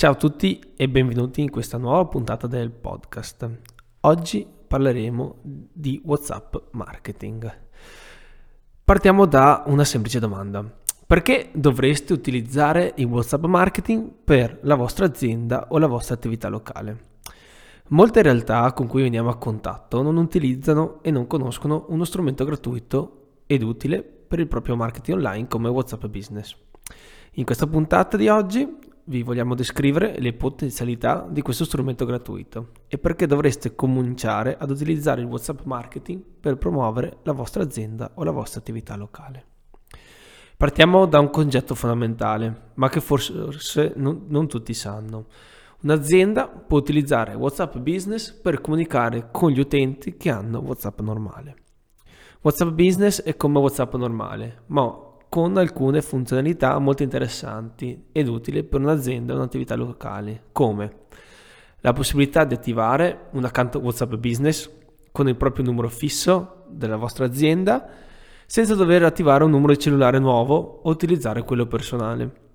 Ciao a tutti e benvenuti in questa nuova puntata del podcast. Oggi parleremo di WhatsApp marketing. Partiamo da una semplice domanda. Perché dovreste utilizzare il WhatsApp marketing per la vostra azienda o la vostra attività locale? Molte realtà con cui veniamo a contatto non utilizzano e non conoscono uno strumento gratuito ed utile per il proprio marketing online come WhatsApp Business. In questa puntata di oggi vi vogliamo descrivere le potenzialità di questo strumento gratuito e perché dovreste cominciare ad utilizzare il WhatsApp marketing per promuovere la vostra azienda o la vostra attività locale. Partiamo da un concetto fondamentale, ma che forse non, non tutti sanno. Un'azienda può utilizzare WhatsApp Business per comunicare con gli utenti che hanno WhatsApp normale. WhatsApp Business è come WhatsApp normale, ma con alcune funzionalità molto interessanti ed utili per un'azienda o un'attività locale, come la possibilità di attivare un account WhatsApp Business con il proprio numero fisso della vostra azienda senza dover attivare un numero di cellulare nuovo o utilizzare quello personale.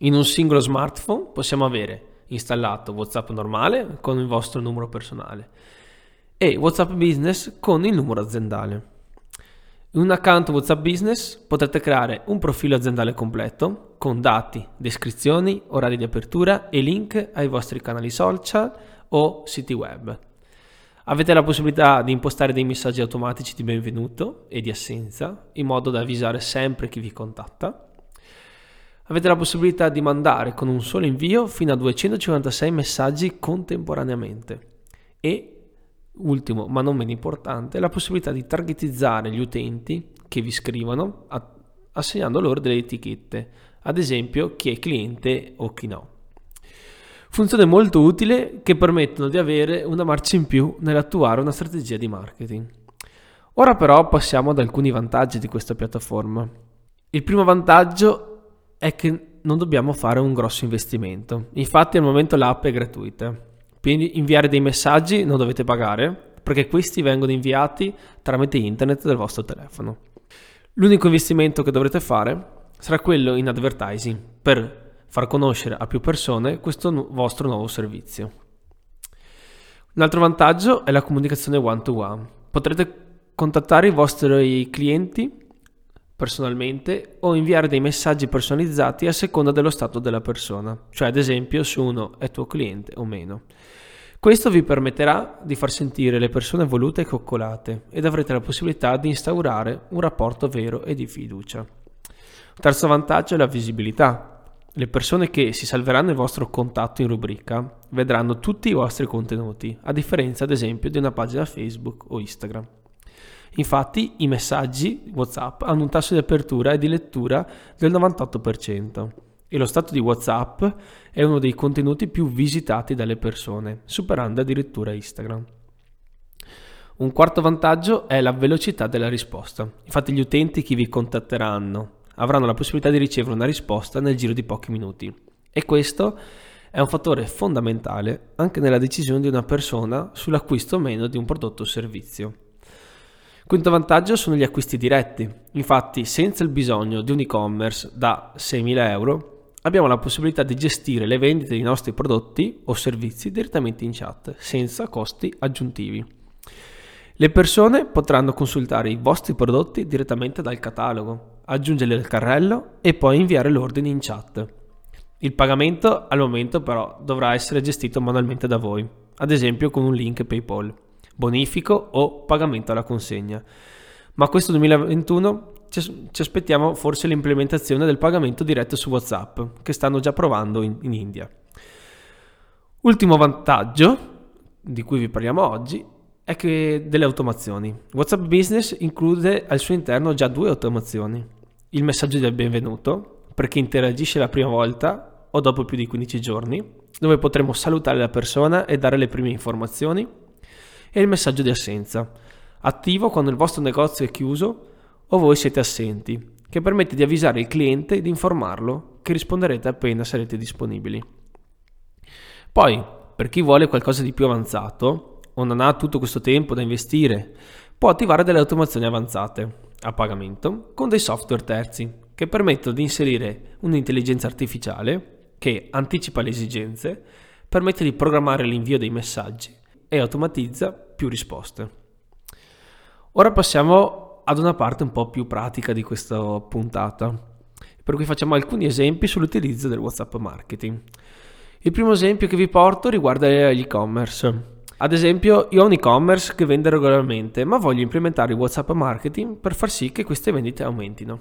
In un singolo smartphone possiamo avere installato WhatsApp normale con il vostro numero personale e WhatsApp Business con il numero aziendale. In un account WhatsApp Business potrete creare un profilo aziendale completo con dati, descrizioni, orari di apertura e link ai vostri canali social o siti web. Avete la possibilità di impostare dei messaggi automatici di benvenuto e di assenza in modo da avvisare sempre chi vi contatta Avete la possibilità di mandare con un solo invio fino a 256 messaggi contemporaneamente e ultimo ma non meno importante la possibilità di targetizzare gli utenti che vi scrivono assegnando loro delle etichette ad esempio chi è cliente o chi no funzione molto utile che permettono di avere una marcia in più nell'attuare una strategia di marketing ora però passiamo ad alcuni vantaggi di questa piattaforma il primo vantaggio è che non dobbiamo fare un grosso investimento. Infatti al momento l'app è gratuita. Per inviare dei messaggi non dovete pagare perché questi vengono inviati tramite internet del vostro telefono. L'unico investimento che dovrete fare sarà quello in advertising per far conoscere a più persone questo nu- vostro nuovo servizio. Un altro vantaggio è la comunicazione one to one. Potrete contattare i vostri clienti personalmente o inviare dei messaggi personalizzati a seconda dello stato della persona, cioè ad esempio se uno è tuo cliente o meno. Questo vi permetterà di far sentire le persone volute e coccolate ed avrete la possibilità di instaurare un rapporto vero e di fiducia. Terzo vantaggio è la visibilità. Le persone che si salveranno il vostro contatto in rubrica vedranno tutti i vostri contenuti, a differenza ad esempio di una pagina Facebook o Instagram. Infatti i messaggi WhatsApp hanno un tasso di apertura e di lettura del 98% e lo stato di WhatsApp è uno dei contenuti più visitati dalle persone, superando addirittura Instagram. Un quarto vantaggio è la velocità della risposta. Infatti gli utenti che vi contatteranno avranno la possibilità di ricevere una risposta nel giro di pochi minuti e questo è un fattore fondamentale anche nella decisione di una persona sull'acquisto o meno di un prodotto o servizio. Quinto vantaggio sono gli acquisti diretti. Infatti, senza il bisogno di un e-commerce da 6.000 euro, abbiamo la possibilità di gestire le vendite dei nostri prodotti o servizi direttamente in chat, senza costi aggiuntivi. Le persone potranno consultare i vostri prodotti direttamente dal catalogo, aggiungerli al carrello e poi inviare l'ordine in chat. Il pagamento al momento però dovrà essere gestito manualmente da voi, ad esempio con un link PayPal bonifico o pagamento alla consegna. Ma questo 2021 ci, aspettiamo forse l'implementazione del pagamento diretto su WhatsApp, che stanno già provando in, in India. Ultimo vantaggio di cui vi parliamo oggi è che delle automazioni. WhatsApp Business include al suo interno già due automazioni. Il messaggio del benvenuto, per chi interagisce la prima volta o dopo più di 15 giorni, dove potremo salutare la persona e dare le prime informazioni e il messaggio di assenza, attivo quando il vostro negozio è chiuso o voi siete assenti, che permette di avvisare il cliente e di informarlo che risponderete appena sarete disponibili. Poi, per chi vuole qualcosa di più avanzato o non ha tutto questo tempo da investire, può attivare delle automazioni avanzate a pagamento con dei software terzi che permettono di inserire un'intelligenza artificiale che anticipa le esigenze, permette di programmare l'invio dei messaggi e automatizza più risposte. Ora passiamo ad una parte un po' più pratica di questa puntata, per cui facciamo alcuni esempi sull'utilizzo del WhatsApp marketing. Il primo esempio che vi porto riguarda l'e-commerce. Ad esempio, io ho un e-commerce che vende regolarmente, ma voglio implementare il WhatsApp marketing per far sì che queste vendite aumentino.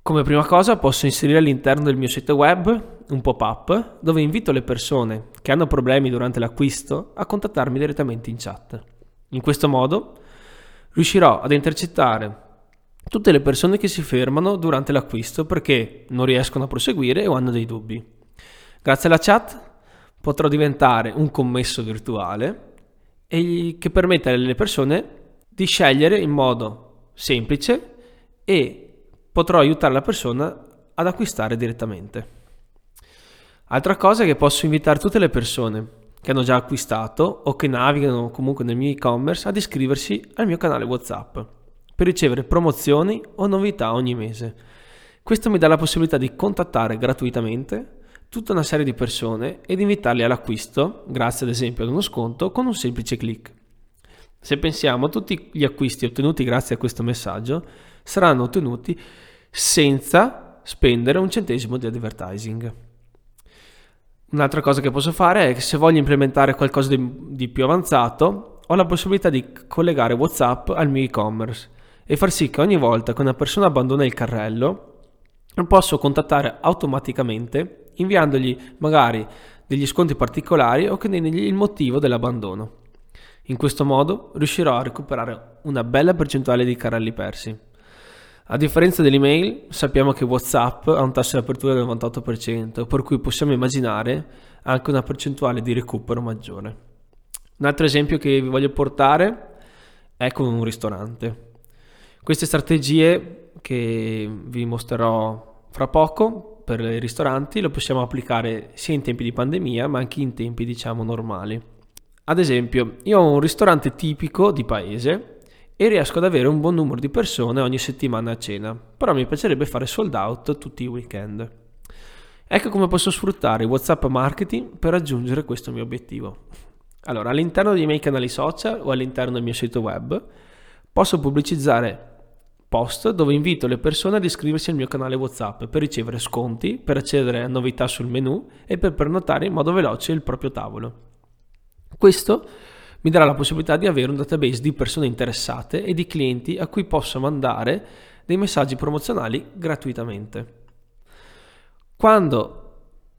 Come prima cosa posso inserire all'interno del mio sito web un pop-up dove invito le persone che hanno problemi durante l'acquisto a contattarmi direttamente in chat. In questo modo riuscirò ad intercettare tutte le persone che si fermano durante l'acquisto perché non riescono a proseguire o hanno dei dubbi. Grazie alla chat potrò diventare un commesso virtuale che permette alle persone di scegliere in modo semplice e potrò aiutare la persona ad acquistare direttamente. Altra cosa è che posso invitare tutte le persone che hanno già acquistato o che navigano comunque nel mio e-commerce ad iscriversi al mio canale WhatsApp per ricevere promozioni o novità ogni mese. Questo mi dà la possibilità di contattare gratuitamente tutta una serie di persone ed invitarli all'acquisto, grazie ad esempio ad uno sconto, con un semplice clic. Se pensiamo, tutti gli acquisti ottenuti grazie a questo messaggio saranno ottenuti senza spendere un centesimo di advertising. Un'altra cosa che posso fare è che se voglio implementare qualcosa di, di più avanzato, ho la possibilità di collegare WhatsApp al mio e-commerce e far sì che ogni volta che una persona abbandona il carrello, lo posso contattare automaticamente inviandogli magari degli sconti particolari o chiedendogli il motivo dell'abbandono. In questo modo riuscirò a recuperare una bella percentuale di carrelli persi. A differenza dell'email, sappiamo che WhatsApp ha un tasso di apertura del 98%, per cui possiamo immaginare anche una percentuale di recupero maggiore. Un altro esempio che vi voglio portare è con un ristorante. Queste strategie che vi mostrerò fra poco per i ristoranti lo possiamo applicare sia in tempi di pandemia ma anche in tempi diciamo normali. Ad esempio, io ho un ristorante tipico di paese e riesco ad avere un buon numero di persone ogni settimana a cena, però mi piacerebbe fare sold out tutti i weekend. Ecco come posso sfruttare WhatsApp marketing per raggiungere questo mio obiettivo. Allora, all'interno dei miei canali social o all'interno del mio sito web posso pubblicizzare post dove invito le persone ad iscriversi al mio canale WhatsApp per ricevere sconti, per accedere a novità sul menu e per prenotare in modo veloce il proprio tavolo. Questo mi darà la possibilità di avere un database di persone interessate e di clienti a cui posso mandare dei messaggi promozionali gratuitamente. Quando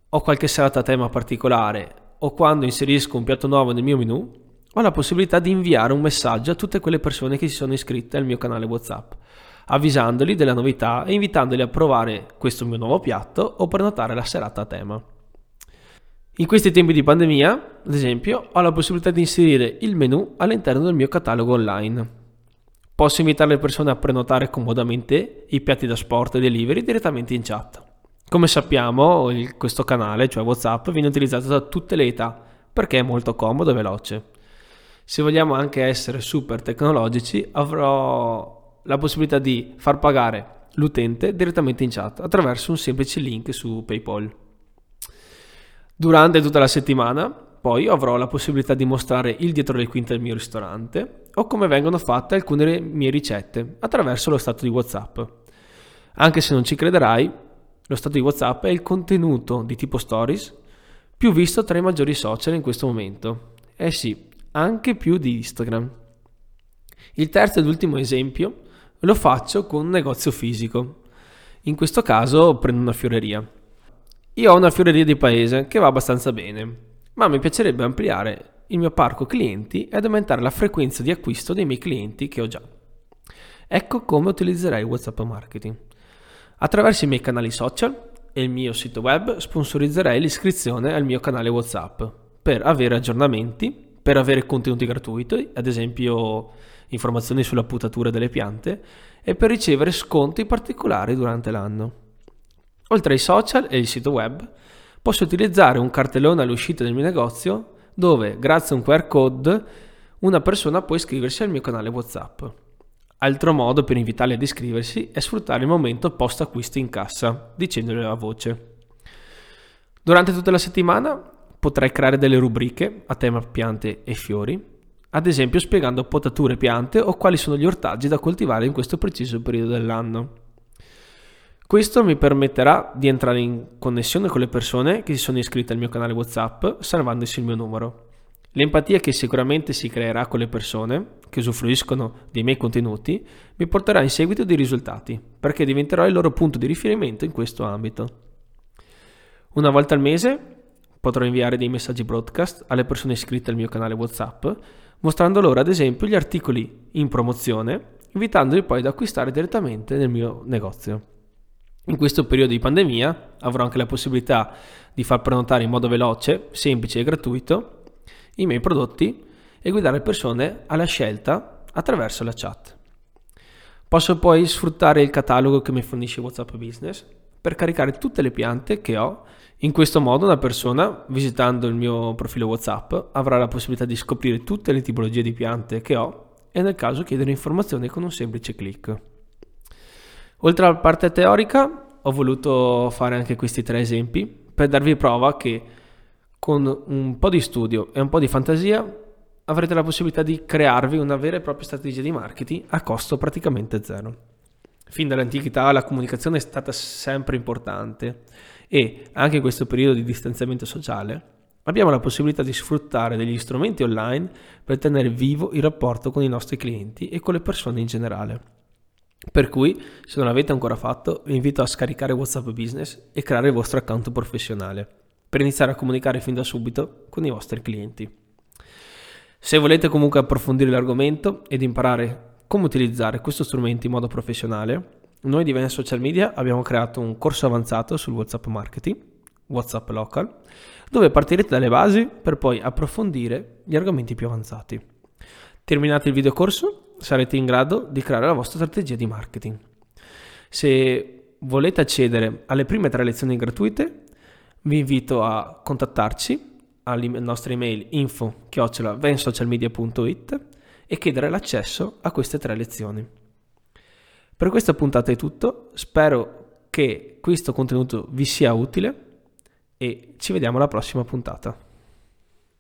ho qualche serata a tema particolare o quando inserisco un piatto nuovo nel mio menu, ho la possibilità di inviare un messaggio a tutte quelle persone che si sono iscritte al mio canale WhatsApp, avvisandoli della novità e invitandoli a provare questo mio nuovo piatto o prenotare la serata a tema. In questi tempi di pandemia, ad esempio, ho la possibilità di inserire il menu all'interno del mio catalogo online. Posso invitare le persone a prenotare comodamente i piatti da sport e delivery direttamente in chat. Come sappiamo, il, questo canale, cioè WhatsApp, viene utilizzato da tutte le età perché è molto comodo e veloce. Se vogliamo anche essere super tecnologici, avrò la possibilità di far pagare l'utente direttamente in chat attraverso un semplice link su PayPal. Durante tutta la settimana poi avrò la possibilità di mostrare il dietro le quinte del mio ristorante o come vengono fatte alcune mie ricette attraverso lo stato di WhatsApp. Anche se non ci crederai, lo stato di WhatsApp è il contenuto di tipo stories più visto tra i maggiori social in questo momento. Eh sì, anche più di Instagram. Il terzo ed ultimo esempio lo faccio con un negozio fisico. In questo caso prendo una fioreria. Io ho una fioreria di paese che va abbastanza bene, ma mi piacerebbe ampliare il mio parco clienti ed aumentare la frequenza di acquisto dei miei clienti che ho già. Ecco come utilizzerei il WhatsApp marketing. Attraverso i miei canali social e il mio sito web sponsorizzerei l'iscrizione al mio canale WhatsApp per avere aggiornamenti, per avere contenuti gratuiti, ad esempio informazioni sulla putatura delle piante, e per ricevere sconti particolari durante l'anno. Oltre ai social e il sito web, posso utilizzare un cartellone all'uscita del mio negozio dove, grazie a un QR code, una persona può iscriversi al mio canale WhatsApp. Altro modo per invitarli ad iscriversi è sfruttare il momento post acquisto in cassa, dicendole a voce. Durante tutta la settimana potrai creare delle rubriche a tema piante e fiori, ad esempio spiegando potature piante o quali sono gli ortaggi da coltivare in questo preciso periodo dell'anno. Questo mi permetterà di entrare in connessione con le persone che si sono iscritte al mio canale WhatsApp salvandosi il mio numero. L'empatia che sicuramente si creerà con le persone che usufruiscono dei miei contenuti mi porterà in seguito dei risultati, perché diventerò il loro punto di riferimento in questo ambito. Una volta al mese potrò inviare dei messaggi broadcast alle persone iscritte al mio canale WhatsApp, mostrando loro ad esempio gli articoli in promozione, invitandoli poi ad acquistare direttamente nel mio negozio. In questo periodo di pandemia avrò anche la possibilità di far prenotare in modo veloce, semplice e gratuito i miei prodotti e guidare le persone alla scelta attraverso la chat. Posso poi sfruttare il catalogo che mi fornisce WhatsApp Business per caricare tutte le piante che ho in questo modo una persona, visitando il mio profilo WhatsApp, avrà la possibilità di scoprire tutte le tipologie di piante che ho e nel caso chiedere informazioni con un semplice clic. Oltre alla parte teorica, ho voluto fare anche questi tre esempi per darvi prova che con un po' di studio e un po' di fantasia avrete la possibilità di crearvi una vera e propria strategia di marketing a costo praticamente zero. Fin dall'antichità la comunicazione è stata sempre importante e anche in questo periodo di distanziamento sociale abbiamo la possibilità di sfruttare degli strumenti online per tenere vivo il rapporto con i nostri clienti e con le persone in generale. Per cui, se non l'avete ancora fatto, vi invito a scaricare WhatsApp Business e creare il vostro account professionale per iniziare a comunicare fin da subito con i vostri clienti. Se volete comunque approfondire l'argomento ed imparare come utilizzare questo strumento in modo professionale, noi di Vene Social Media abbiamo creato un corso avanzato sul WhatsApp Marketing, WhatsApp Local, dove partirete dalle basi per poi approfondire gli argomenti più avanzati. Terminato il videocorso, sarete in grado di creare la vostra strategia di marketing. Se volete accedere alle prime tre lezioni gratuite, vi invito a contattarci alla nostra email info-vensocialmedia.it e chiedere l'accesso a queste tre lezioni. Per questa puntata è tutto, spero che questo contenuto vi sia utile e ci vediamo alla prossima puntata.